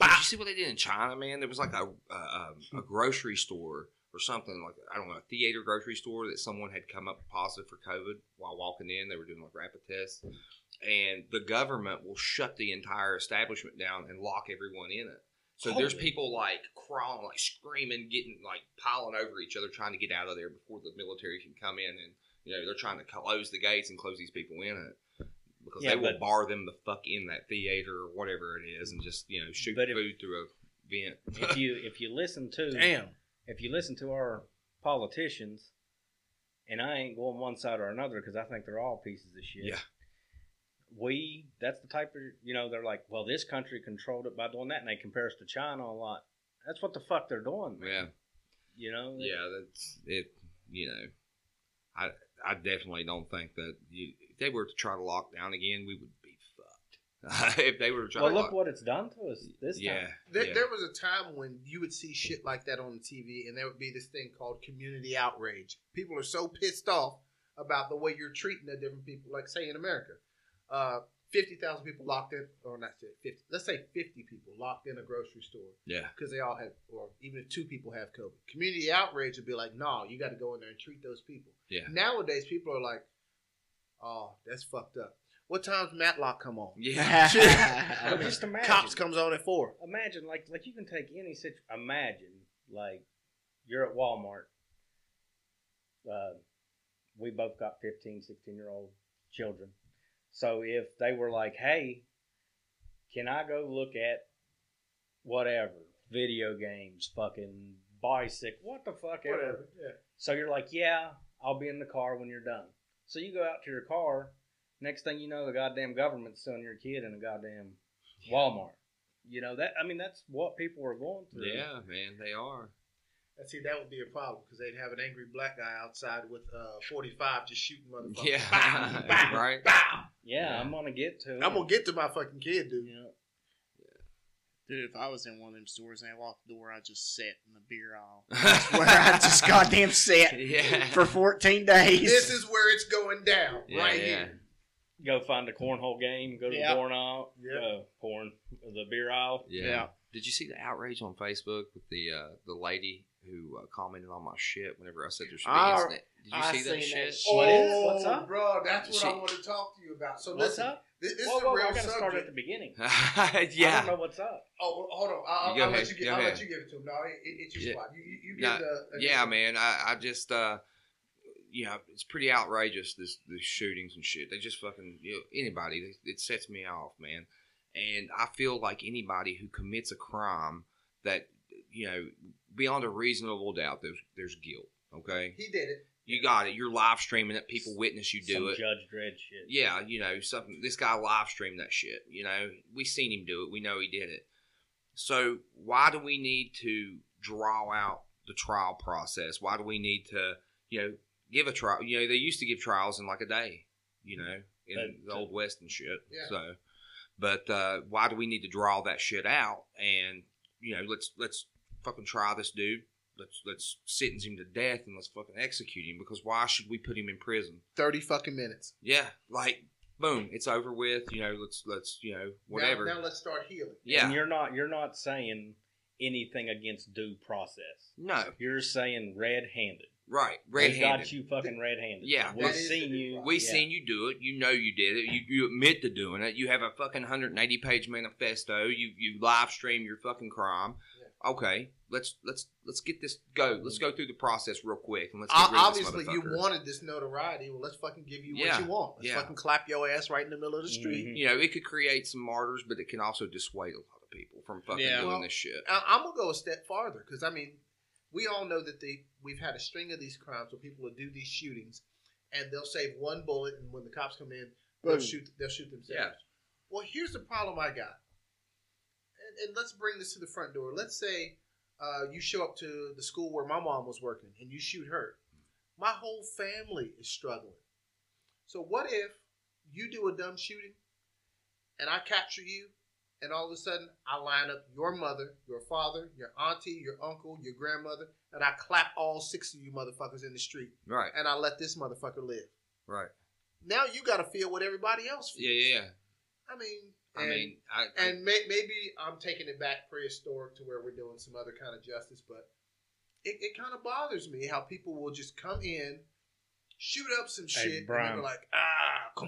Did you see what they did in China, man? There was like a a, um, a grocery store or something like I don't know, a theater grocery store that someone had come up positive for COVID while walking in. They were doing like rapid tests, and the government will shut the entire establishment down and lock everyone in it. So there's people like crawling, like screaming, getting like piling over each other, trying to get out of there before the military can come in, and you know they're trying to close the gates and close these people in it because Yeah, they will but- bar them the fuck in that theater or whatever it is, and just you know shoot But if- food through a vent. If you if you listen to Damn. if you listen to our politicians, and I ain't going one side or another because I think they're all pieces of shit. Yeah. We that's the type of you know they're like well this country controlled it by doing that and they compare us to China a lot. That's what the fuck they're doing. Man. Yeah, You know. yeah, that's it. You know, I I definitely don't think that you, if they were to try to lock down again, we would be fucked. if they were to try Well, to look lock, what it's done to us this yeah, time. There, yeah. there was a time when you would see shit like that on the TV, and there would be this thing called community outrage. People are so pissed off about the way you're treating the different people. Like, say, in America, uh, 50,000 people locked in, or not 50, let's say 50 people locked in a grocery store yeah, because they all have, or even if two people have COVID. Community outrage would be like, no, you got to go in there and treat those people. yeah, Nowadays, people are like, oh, that's fucked up. What time's Matlock come on? yeah. But just imagine. Cops comes on at four. imagine like like you can take any situation. Imagine like you're at Walmart. Uh, we both got 15, 16 year old children. So if they were like, "Hey, can I go look at whatever video games, fucking bicycle, what the fuck ever?" Whatever. Yeah. So you're like, "Yeah, I'll be in the car when you're done." So you go out to your car. Next thing you know, the goddamn government's selling your kid in a goddamn Walmart. You know that? I mean, that's what people are going through. Yeah, man, they are. And see, that would be a problem because they'd have an angry black guy outside with uh, 45 just shooting motherfuckers. Yeah, Bow, bow, right. bow. Yeah, Yeah. I'm gonna get to. I'm gonna get to my fucking kid, dude. Yeah. Dude, if I was in one of them stores and they locked the door, I'd just sit in the beer aisle. That's Where I just goddamn sit yeah. for 14 days. This is where it's going down, Yeah, right yeah. here. Go find a cornhole game. Go to Yeah. the porn aisle. Yeah. Uh, porn. The beer aisle. Yeah. Yeah. Did you see the outrage on Facebook with the uh, the lady who uh, commented on my shit whenever I said there should be I- internet? Did you I see that shit? that shit. What is it? What's up? Oh, bro? That's what I want to talk to you about. So What's listen, up? this, this whoa, is whoa, a real I gotta subject. start at the beginning. Yeah. I don't know what's up. Oh, well, hold on. I'll, You go I'll let you get. go I'll ahead. let you give it to him. No, it, it, it's your Yeah. spot. You, you, you Nah, give the. yeah, man. I, I just, uh, you know, it's pretty outrageous. This the shootings and shit. They just fucking you know, anybody. It sets me off, man. And I feel like anybody who commits a crime that you know beyond a reasonable doubt, there's there's guilt. Okay, He did it. you got it. You're live streaming it. People witness you do Some it. Judge Dredd shit. Yeah, you know, something. This guy live streamed that shit. You know, we seen him do it. We know he did it. So why do we need to draw out the trial process? Why do we need to, you know, give a trial? You know, they used to give trials in like a day. You know, in But- the old west and shit. Yeah. So, but uh, why do we need to draw that shit out? And you know, let's let's fucking try this dude. Let's let's sentence him to death and let's fucking execute him because why should we put him in prison? Thirty fucking minutes. Yeah, like boom, it's over with. You know, let's let's you know whatever. Now, now let's start healing. yeah, And you're not you're not saying anything against due process. no, You're saying red handed. Right, red-handed. They red got you fucking red handed. Yeah. We've seen you. We yeah. seen you do it. You know you did it. You, you admit to doing it. You have a fucking 180 page manifesto. You you live stream your fucking crime. Okay, let's let's let's get this go. Let's go through the process real quick and let's get O- rid of this Obviously, you wanted this notoriety. Well, let's fucking give you Yeah. what you want. Let's Yeah. fucking clap your ass right in the middle of the street. Mhm. You know, it could create some martyrs, but it can also dissuade a lot of people from fucking Yeah. doing Well, this shit. I- I'm gonna go a step farther because I mean, we all know that they we've had a string of these crimes where people will do these shootings, and they'll save one bullet, and when the cops come in, they'll Boom. shoot they'll shoot themselves. Yeah. Well, here's the problem I got, and, and let's bring this to the front door. Let's say uh, you show up to the school where my mom was working, and you shoot her. My whole family is struggling. So what if you do a dumb shooting, and I capture you, and all of a sudden I line up your mother, your father, your auntie, your uncle, your grandmother, and I clap all six of you motherfuckers in the street, Right, and I let this motherfucker live. right. Now you got to feel what everybody else feels. Yeah, yeah, yeah. I mean, I and, mean, I, I, and may, maybe I'm taking it back prehistoric to where we're doing some other kind of justice, but it, it kind of bothers me how people will just come in, shoot up some Hey, shit, and Brian. they're like, ah,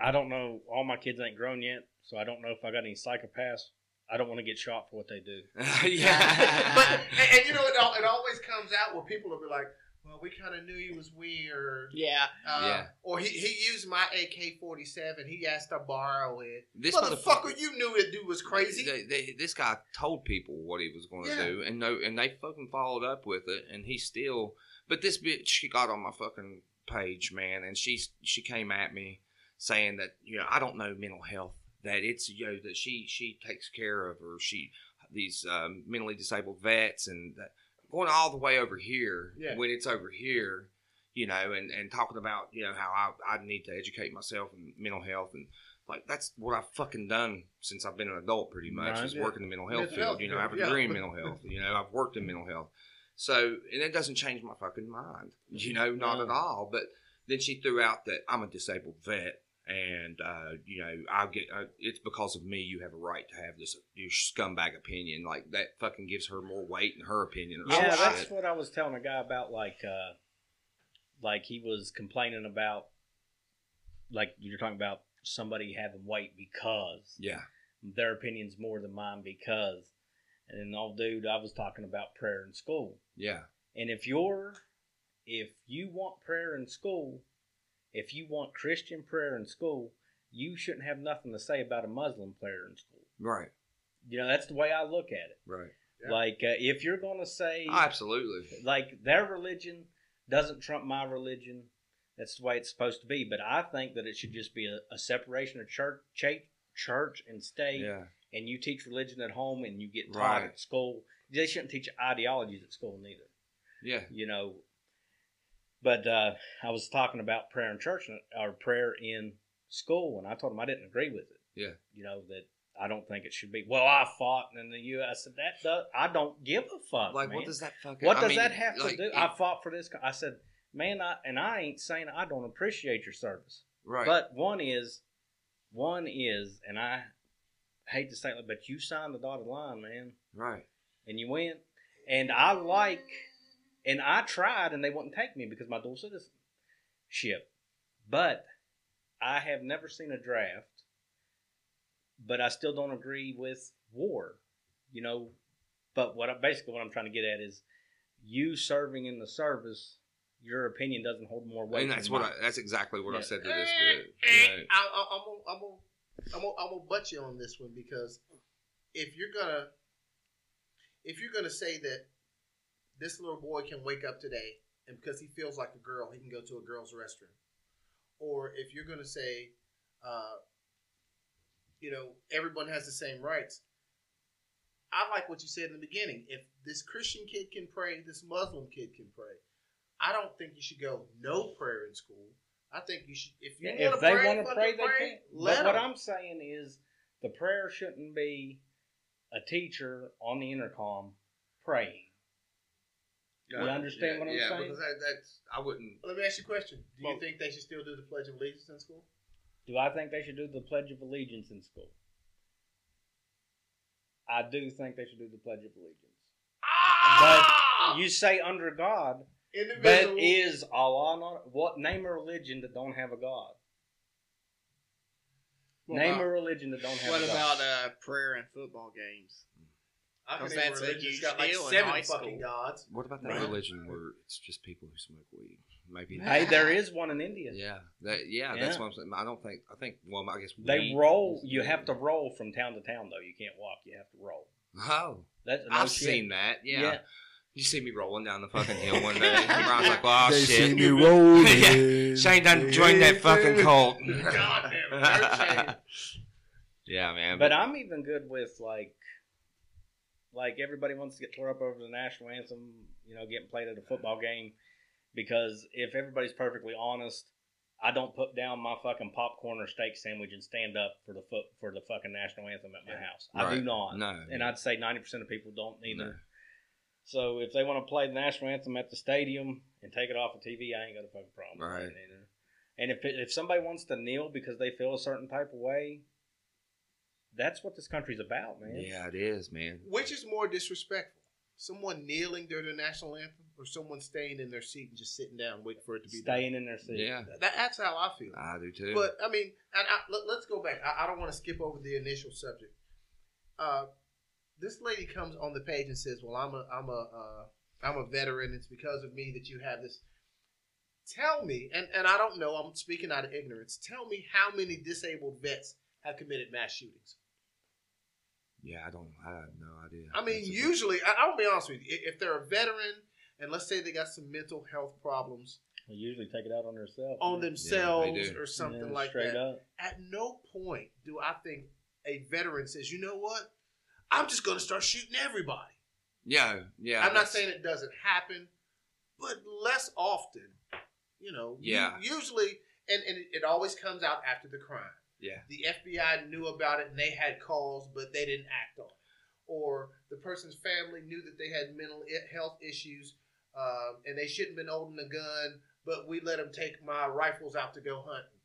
I don't know. All my kids ain't grown yet, so I don't know if I got any psychopaths. I don't want to get shot for what they do. yeah. but and, and you know it, al- it always comes out where people will be like, "Well, we kind of knew he was weird." Yeah. Uh, Yeah. Or he, he used my AK forty seven. He asked to borrow it. this Motherfucker, you knew that dude was crazy. They, they, this guy told people what he was going to Yeah. do, and no, and they fucking followed up with it, and he still. But this bitch, she got on my fucking page, man, and she she came at me saying that you know I don't know mental health, that it's you know that she she takes care of or she these um, mentally disabled vets and that, going all the way over here Yeah. when it's over here. You know, and, and talking about you know how I, I need to educate myself in mental health and like that's what I've fucking done since I've been an adult, pretty much. Right. is Yeah. work in the mental health Mental field. health You know, I have a degree yeah. in mental health. You know, I've worked in mental health. So, and it doesn't change my fucking mind. You know, not No. at all. But then she threw out that I'm a disabled vet, and uh, you know, I get uh, it's because of me. You have a right to have this your scumbag opinion. Like that fucking gives her more weight in her opinion. Or Yeah, that's shit. what I was telling a guy about. Like, uh, like he was complaining about, like you're talking about somebody having weight because yeah, their opinion's more than mine because. And then, old dude, I was talking about prayer in school. yeah, And if you're, if you want prayer in school, if you want Christian prayer in school, you shouldn't have nothing to say about a Muslim prayer in school. right, You know, that's the way I look at it. right. Yeah. Like, uh, if you're going to say, Absolutely. like, their religion doesn't trump my religion, that's the way it's supposed to be. But I think that it should just be a, a separation of church, church, church and state. Yeah, And you teach religion at home and you get taught Right. at school. They shouldn't teach ideologies at school neither. Yeah. you know. But uh, I was talking about prayer in church or prayer in school, and I told him I didn't agree with it. Yeah. You know that I don't think it should be. Well, I fought in the U. I said that does, I don't give a fuck. Like, man. what does that fucking? What I does mean, that have to do? it- I fought for this. co- I said, man, I and I ain't saying I don't appreciate your service, right. but one is, one is, and I hate to say it, but you signed the dotted line, man right. and you went. And I like, and I tried, and they wouldn't take me because my dual citizenship. But I have never seen a draft. But I still don't agree with war, you know. But what I, basically what I'm trying to get at is, you serving in the service, your opinion doesn't hold more weight. And that's than what mine. I, that's exactly what I said to this Eh, dude. eh, You know, I, I, I'm gonna, I'm gonna, I'm gonna, I'm gonna butt you on this one because if you're gonna, if you're gonna say that this little boy can wake up today and because he feels like a girl, he can go to a girl's restroom, or if you're gonna say, uh, you know, everyone has the same rights. I like what you said in the beginning. If this Christian kid can pray, this Muslim kid can pray. I don't think you should go no prayer in school. I think you should if you Yeah, want if to they pray, want to pray, they pray, can. Let But what 'em. I'm saying is, the prayer shouldn't be a teacher on the intercom praying. You yeah, understand what I'm yeah, saying? because that, that's I wouldn't. Let me ask you a question. Do you think they should still do the Pledge of Allegiance in school? Do I think they should do the Pledge of Allegiance in school? I do think they should do the Pledge of Allegiance. Ah! You say under God, but is Allah not? What name a religion that don't have a God? What name about- a religion that don't have What a God. about uh, prayer in football games? I can Because that's a religion huge got like deal in seven high fucking school. gods. What about that Right. religion where it's just people who smoke weed? Maybe. Hey, there is one in India. Yeah, that, yeah, that's Yeah. what I'm saying. I don't think. I think. Well, I guess They weed roll. is- You have to roll from town to town, though. You can't walk. You have to roll. Oh, That's no I've shit. seen that. Yeah. Yeah. You see me rolling down the fucking hill one day. I was like, "Oh they shit!" see me rolling. Yeah, Shane done joined that fucking cult. God damn, Shane. yeah, man. But I'm even good with like, like everybody wants to get tore up over the national anthem, you know, getting played at a football game, because if everybody's perfectly honest, I don't put down my fucking popcorn or steak sandwich and stand up for the foot for the fucking national anthem at my house. I do not, no, and I'd say ninety percent of people don't either. No. So if they want to play the national anthem at the stadium and take it off of TV, I ain't got a fucking problem with Right. that either. And if if somebody wants to kneel because they feel a certain type of way, that's what this country's about, man. Yeah, it is, man. Which is more disrespectful? Someone kneeling during the national anthem, or someone staying in their seat and just sitting down waiting for it to be done? Staying in their seat. Yeah, That, that's how I feel. I do too. But I mean, and I, let, us go back. I, I don't want to skip over the initial subject. Uh, this lady comes on the page and says, "Well, I'm a, I'm a, uh, I'm a veteran. It's because of me that you have this." Tell me, and and I don't know. I'm speaking out of ignorance. Tell me how many disabled vets have committed mass shootings. Yeah, I don't. I have no idea. I mean, That's usually, I, I'll be honest with you. If if they're a veteran, and let's say they got some mental health problems They usually take it out on themselves. on man. themselves do. or something Yeah, like straight that, up. at no point do I think a veteran says, you know what? I'm just going to start shooting everybody. Yeah, yeah. I'm not saying it doesn't happen, but less often. You know, Yeah. usually, and, and it, it always comes out after the crime. Yeah, The FBI knew about it and they had calls, but they didn't act on it. Or the person's family knew that they had mental health issues uh, and they shouldn't have been holding a gun, but we let them take my rifles out to go hunting.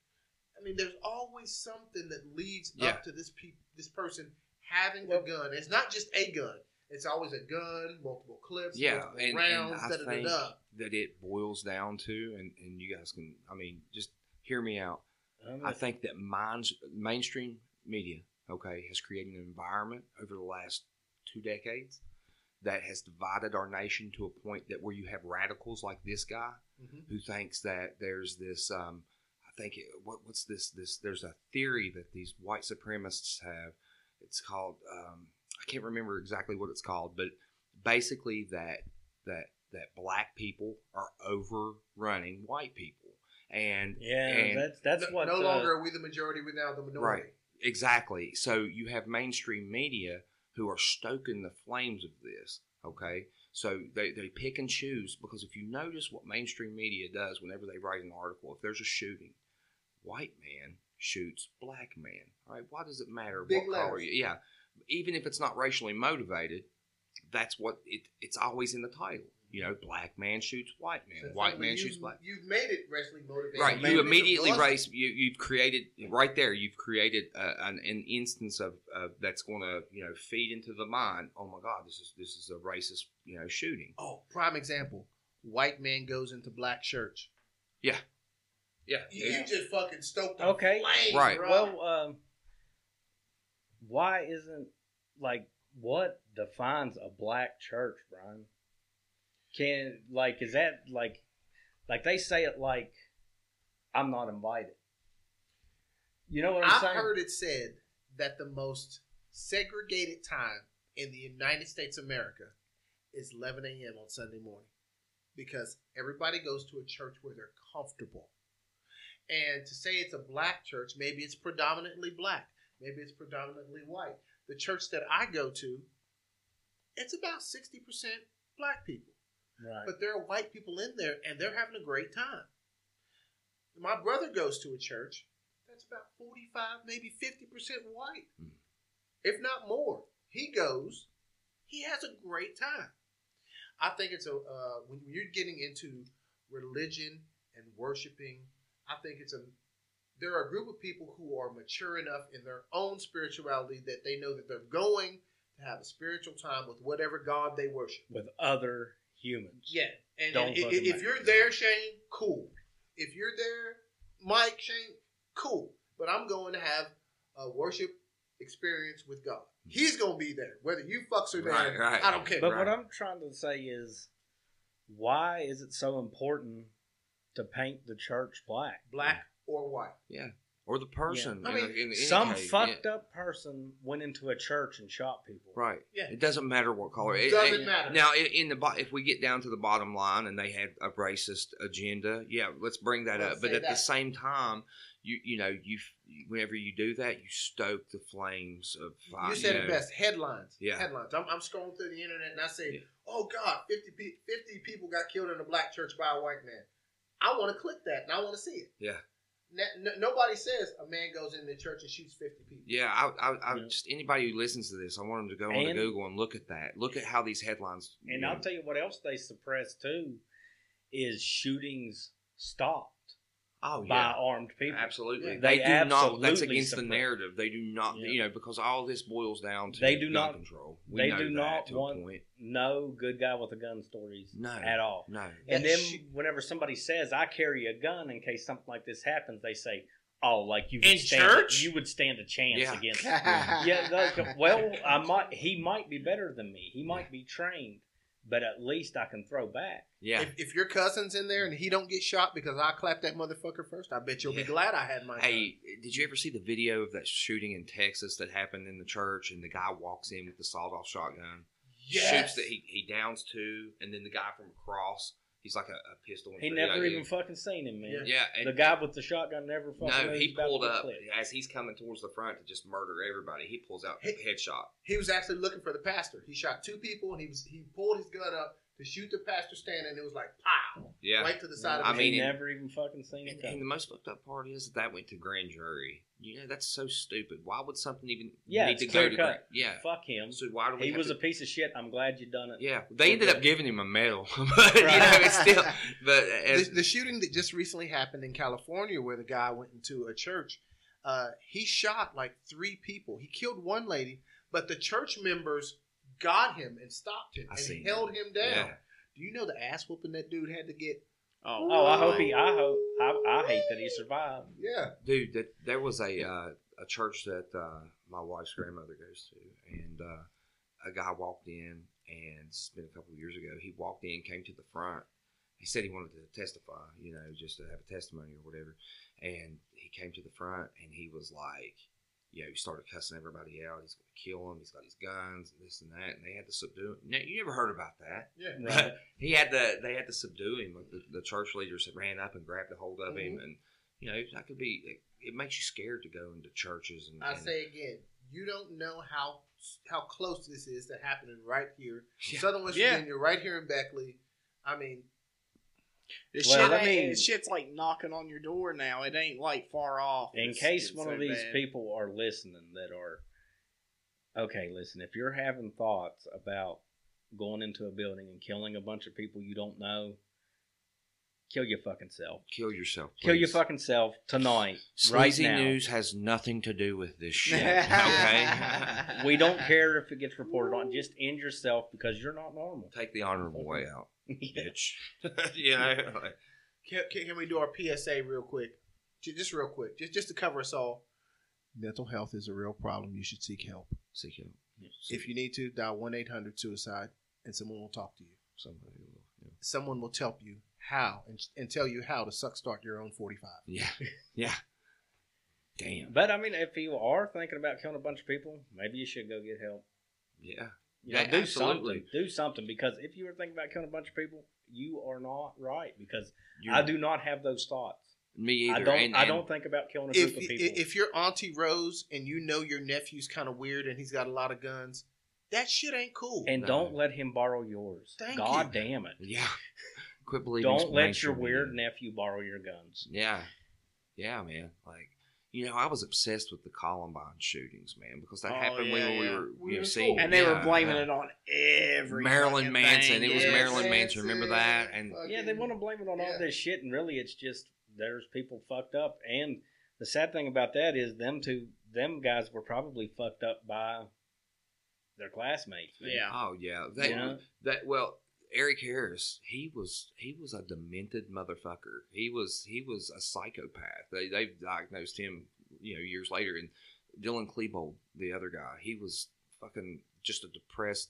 I mean, there's always something that leads Yeah. up to this pe- this person having Well- a gun. It's not just a gun. It's always a gun, multiple clips, yeah, multiple and, rounds, and I da, da, da, think da. that it boils down to, and and you guys can, I mean, just hear me out. I'm think that minds, mainstream media, okay, has created an environment over the last two decades that has divided our nation to a point that where you have radicals like this guy Mhm. who thinks that there's this. Um, I think it, what, what's this? This there's a theory that these white supremacists have. It's called um, I can't remember exactly what it's called, but basically that that that black people are overrunning white people, and yeah, and- that's that's no, what. no uh, longer are we the majority, we're now the minority. Right, exactly. So you have mainstream media who are stoking the flames of this. Okay, so they, they pick and choose because if you notice what mainstream media does whenever they write an article, if there's a shooting, white man shoots black man. All right, why does it matter Big what color? You, yeah, even if it's not racially motivated, that's what it, it's always in the title. You know, black man shoots white man, So white like man shoots black. You've made it racially motivated. Right, Maybe you immediately race. You you've created right there. You've created uh, an, an instance of uh, that's going to you know feed into the mind. Oh my God, this is this is a racist you know shooting. Oh, prime example. White man goes into black church. Yeah, You, you just fucking stoked the Okay. flames, Right. bro. Well, um, why isn't like what defines a black church, Brian? Can like is that like like they say it like I'm not invited. You know what I'm saying? I've heard it said that the most segregated time in the United States of America is 11 a.m. on Sunday morning because everybody goes to a church where they're comfortable. And to say it's a black church, maybe it's predominantly black, maybe it's predominantly white. The church that I go to, it's about 60% black people. Right. But there are white people in there and they're having a great time. My brother goes to a church that's about 45, maybe 50% white, Hmm. if not more. He goes, he has a great time. I think it's a, uh, when you're getting into religion and worshiping, I think it's a, there are a group of people who are mature enough in their own spirituality that they know that they're going to have a spiritual time with whatever God they worship. with other humans. Yeah, and, Don't and i- fucking if you're there, Shane, cool. If you're there, Mike, Shane, cool. But I'm going to have a worship experience with God. He's going to be there, whether you fucks are there. Right, right. I don't care. But Right. what I'm trying to say is, why is it so important to paint the church black? Black or white. Or the person. I mean, a- in any Some case, fucked yeah. up person went into a church and shot people. Right. Yeah. It doesn't matter what color. It, Doesn't it- matter. Now, in the if we get down to the bottom line and they had a racist agenda, yeah, let's bring that Let's up. But say at the same time, you you know you whenever you do that, you stoke the flames of fire. You said know. it best. Headlines. Yeah. Headlines. I'm, I'm scrolling through the internet and I say, Yeah. oh God, 50, pe- 50 people got killed in a black church by a white man. I want to click that and I want to see it. Yeah. N- n- nobody says a man goes into the church and shoots 50 people. Yeah, I, I, I Yeah. just anybody who listens to this, I want them to go on to Google and look at that. Look at how these headlines. And you I'll tell you what else they suppress too is shootings stopped oh by armed people. absolutely. Yeah. They, They do not. That's absolutely against the narrative. They do not. Yeah. You know, because all this boils down to They do gun not- control. We they know do that not to a want- point. No good guy with a gun stories No. at all. No. And That then shit- whenever somebody says I carry a gun in case something like this happens, they say, "Oh, like you would In stand church? you would stand a chance Yeah. against." yeah. yeah, like, well, I might. He might be better than me. He might be trained, but at least I can throw back. Yeah. If, if your cousin's in there and he don't get shot because I clapped that motherfucker first, I bet you'll Yeah. be glad I had my. Hey, did you ever see the video of that shooting in Texas that happened in the church and the guy walks in with the sawed off shotgun, yes. shoots that he, he downs two, and then the guy from across, he's like a, a pistol. He never like, even fucking seen him, man. Yeah, and, The guy with the shotgun never fucking. No, he was about to pulled up clipped. as he's coming towards the front to just murder everybody. He pulls out Hey. a headshot. he was actually looking for the pastor. He shot two people and he was he pulled his gun up to shoot the pastor standing. and It was like pow, Yeah. right to the side of I his mean, he never even fucking seen him. And, and the most fucked up part is that that went to grand jury. You know, that's so stupid. Why would something even Yeah, need to go to cut. grand? Yeah. Fuck him. So why do we? He was to, a piece of shit. I'm glad you done it. Yeah, they ended up giving him a medal, but you know, it's still. But as, the, the shooting that just recently happened in California, where the guy went into a church, uh, he shot like three people. He killed one lady, but the church members got him and stopped him I and seen held him down. Yeah. Do you know the ass whooping that dude had to get? Oh, Oh, I hope he. I hope. I, I hate that he survived. Yeah, dude, that there was a uh, a church that uh, my wife's grandmother goes to, and uh, a guy walked in, and it's been a couple of years ago. He walked in, came to the front. He said he wanted to testify, you know, just to have a testimony or whatever. And he came to the front, and he was like, you know, he started cussing everybody out. He's going to kill him. He's got his guns and this and that, and they had to subdue him. Now, you never heard about that? yeah. Right. he had to they had to subdue him. Like the, the church leaders had ran up and grabbed a hold of him, mm-hmm. and you know that could be. It, it makes you scared to go into churches and. I and- say again, you don't know how how close this is to happening right here, Yeah. Southern West Yeah. Virginia, right here in Beckley. I mean, This Well, shit, I mean- this shit's like knocking on your door now. It ain't like far off. In It's case getting one so of these bad. people are listening that are okay, listen, if you're having thoughts about going into a building and killing a bunch of people you don't know, kill your fucking self. Kill yourself. Kill your fucking self tonight, Sleazy right now. news has nothing to do with this shit. Okay. We don't care if it gets reported on. Just end yourself because you're not normal. Take the honorable way out, Yeah. Bitch. yeah. know, like, can, can, can we do our PSA real quick? Just real quick, just just to cover us all. Mental health is a real problem. You should seek help. seek help. If you need to, dial one eight hundred suicide, and someone will talk to you. somebody will. Yeah. Someone will tell you how and, and tell you how to suck start your own forty five. Yeah. Yeah. Damn. But I mean, if you are thinking about killing a bunch of people, maybe you should go get help. Yeah. You know, Yeah, do absolutely. something. Do something because if you were thinking about killing a bunch of people, you are not right because You- I do not have those thoughts. Me either. I don't. And- I don't think about killing a group If of people. if you're Auntie Rose and you know your nephew's kind of weird and he's got a lot of guns, that shit ain't cool. and No. don't let him borrow yours. Thank God you. damn it! Yeah. Quit believing. Don't let your weird nephew borrow your guns. Yeah. Yeah, man. Like, you know, I was obsessed with the Columbine shootings, man, because that Oh, happened yeah, when we were, We you know, seeing. and they were blaming yeah. it on every Marilyn Manson. thing. It was Yes. Marilyn Manson. Remember that? And Yeah, they want to blame it on all this shit, and really, it's just there's people fucked up. And the sad thing about that is them two, them guys were probably fucked up by their classmates. man. Yeah. oh yeah, that You know? that well, Eric Harris, he was he was a demented motherfucker. He was he was a psychopath. They they diagnosed him, you know, years later. And Dylan Klebold, the other guy, he was fucking just a depressed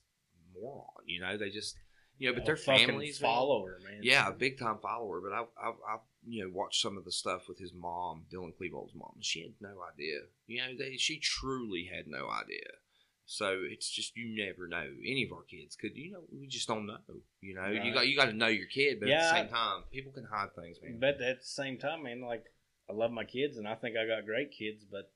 moron. You know, they just you know, but their families follower, man. Yeah, a big time follower. But I've, I've, I've, you know, watched some of the stuff with his mom, Dylan Klebold's mom, and she had no idea. You know, they, she truly had no idea. So it's just you never know. Any of our kids could, you know, we just don't know. You know, you got you got to know your kid, but at the same time, people can hide things, man. But at the same time, man, like I love my kids, and I think I got great kids. But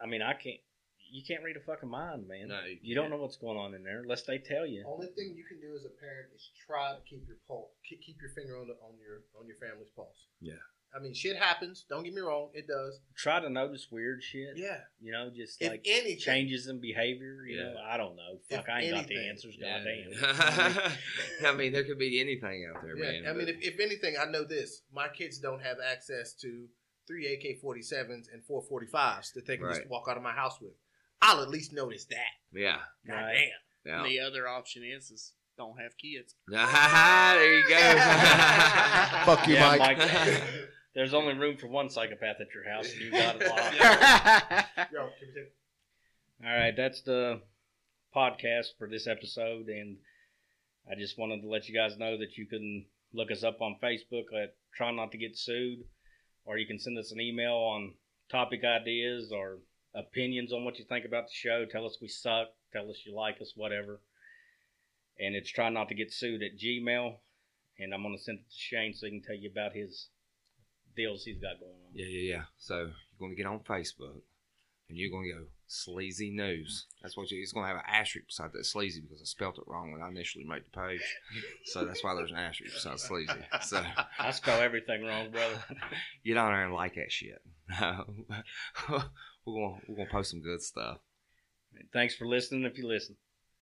I mean, I can't. You can't read a fucking mind, man. No, you you don't can't. know what's going on in there unless they tell you. Only thing you can do as a parent is try to keep your pulse, keep, keep your finger on the, on your on your family's pulse. Yeah. I mean, shit happens. Don't get me wrong, it does. Try to notice weird shit. Yeah. You know, just If like anything, changes in behavior. You Yeah. know, I don't know. If Fuck, I ain't got the answers. Yeah. Goddamn. I mean, there could be anything out there, Yeah, man. I mean, if, if anything, I know this: my kids don't have access to three AK forty sevens and four forty fies that they can just walk out of my house with. I'll at least notice that. yeah, God Right. damn. yeah. And the other option is is don't have kids. there you go. Fuck you, Yeah, Mike. Mike. There's only room for one psychopath at your house, and you got it locked. Yo, can we take- All right, that's the podcast for this episode, and I just wanted to let you guys know that you can look us up on Facebook at Try Not to Get Sued, or you can send us an email on topic ideas or opinions on what you think about the show. Tell us we suck, tell us you like us, whatever. And it's Try Not to Get Sued at Gmail, and I'm going to send it to Shane so he can tell you about his deals he's got going on. Yeah, yeah, yeah. So you're going to get on Facebook and you're going to go sleazy news. That's what you. It's going to have an asterisk beside that sleazy because I spelt it wrong when I initially made the page. So that's why there's an asterisk beside sleazy. So I spell everything wrong, brother. get on there and like that shit. we're going we're going to post some good stuff. Thanks for listening if you listen.